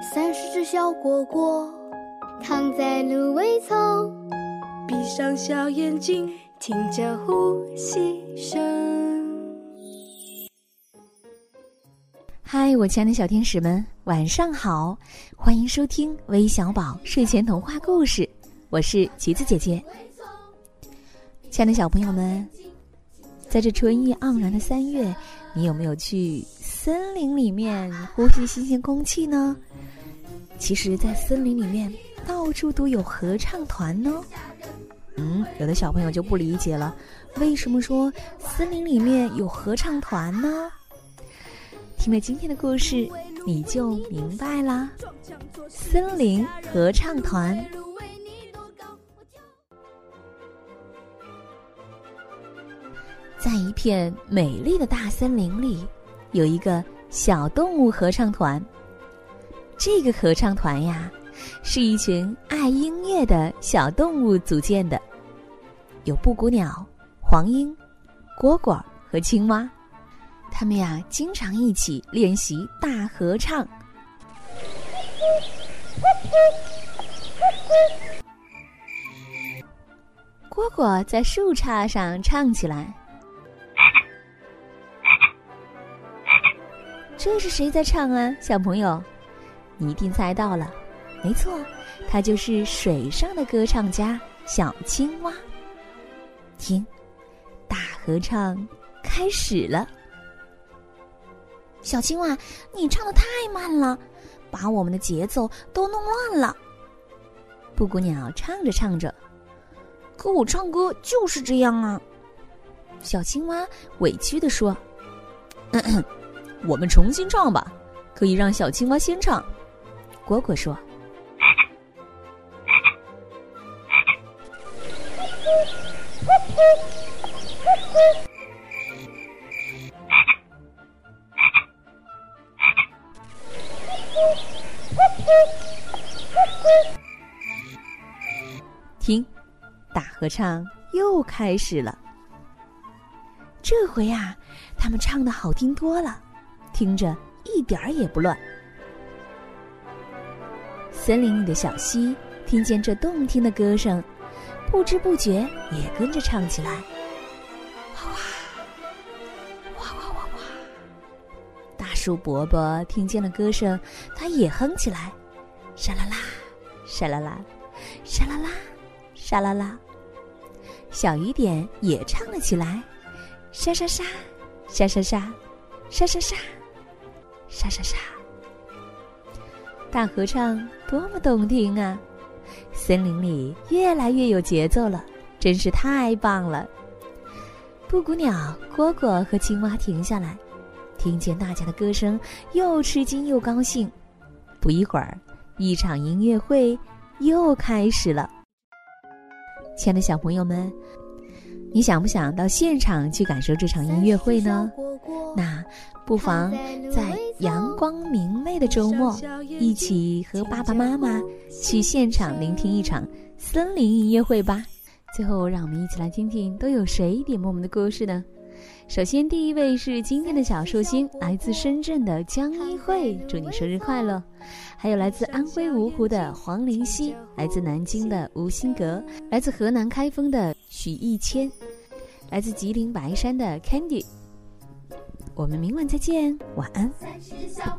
三十只小蝈蝈躺在芦苇丛，闭上小眼睛，听着呼吸声。嗨，我亲爱的小天使们，晚上好！欢迎收听微小宝睡前童话故事，我是橘子姐姐。亲爱的小朋友们，在这春意盎然的三月，你有没有去森林里面呼吸新鲜空气呢？其实，在森林里面，到处都有合唱团呢。嗯，有的小朋友就不理解了，为什么说森林里面有合唱团呢？听了今天的故事，你就明白啦。森林合唱团，在一片美丽的大森林里，有一个小动物合唱团。这个合唱团呀，是一群爱音乐的小动物组建的，有布谷鸟、黄莺、蝈蝈和青蛙。他们呀，经常一起练习大合唱。蝈蝈在树杈上唱起来。这是谁在唱啊，小朋友？你一定猜到了，没错，它就是水上的歌唱家小青蛙。听，大合唱开始了。小青蛙，你唱的太慢了，把我们的节奏都弄乱了。布谷鸟唱着唱着，可我唱歌就是这样啊。小青蛙委屈的说：“嗯 我们重新唱吧，可以让小青蛙先唱。”蝈蝈说。听，大合唱又开始了。这回啊，他们唱的好听多了，听着一点儿也不乱。森林里的小溪听见这动听的歌声，不知不觉也跟着唱起来。哇哇，哇哇哇哇！大树伯伯听见了歌声，他也哼起来。沙啦啦，沙啦啦，沙啦啦。沙啦啦，小雨点也唱了起来，沙沙沙，沙沙沙，沙沙沙，沙沙沙。大合唱多么动听啊！森林里越来越有节奏了，真是太棒了。布谷鸟、蝈蝈和青蛙停下来，听见大家的歌声，又吃惊又高兴。不一会儿，一场音乐会又开始了。亲爱的小朋友们，你想不想到现场去感受这场音乐会呢？那不妨在阳光明媚的周末，一起和爸爸妈妈去现场聆听一场森林音乐会吧。最后，让我们一起来听听都有谁点播我们的故事呢？首先，第一位是今天的小寿星，来自深圳的江一慧，祝你生日快乐！还有来自安徽芜湖的黄灵溪，来自南京的吴新格，来自河南开封的许艺谦，来自吉林白山的 Candy。我们明晚再见，晚安。三小。